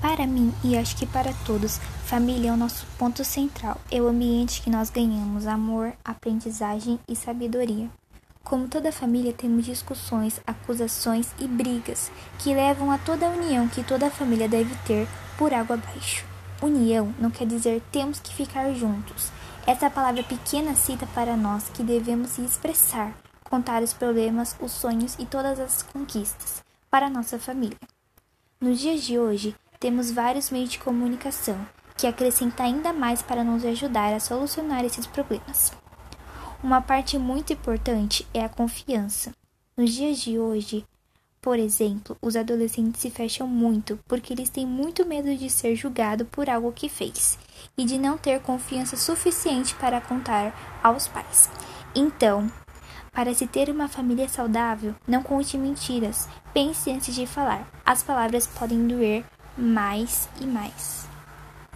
Para mim, e acho que para todos, família é o nosso ponto central. É o ambiente que nós ganhamos amor, aprendizagem e sabedoria. Como toda família, temos discussões, acusações e brigas que levam a toda a união que toda família deve ter por água abaixo. União não quer dizer temos que ficar juntos. Essa palavra pequena cita para nós que devemos se expressar, contar os problemas, os sonhos e todas as conquistas para nossa família. Nos dias de hoje, temos vários meios de comunicação que acrescentam ainda mais para nos ajudar a solucionar esses problemas. Uma parte muito importante é a confiança. Nos dias de hoje, por exemplo, os adolescentes se fecham muito porque eles têm muito medo de ser julgado por algo que fez e de não ter confiança suficiente para contar aos pais. Então, para se ter uma família saudável, não conte mentiras. Pense antes de falar. As palavras podem doer mais e mais.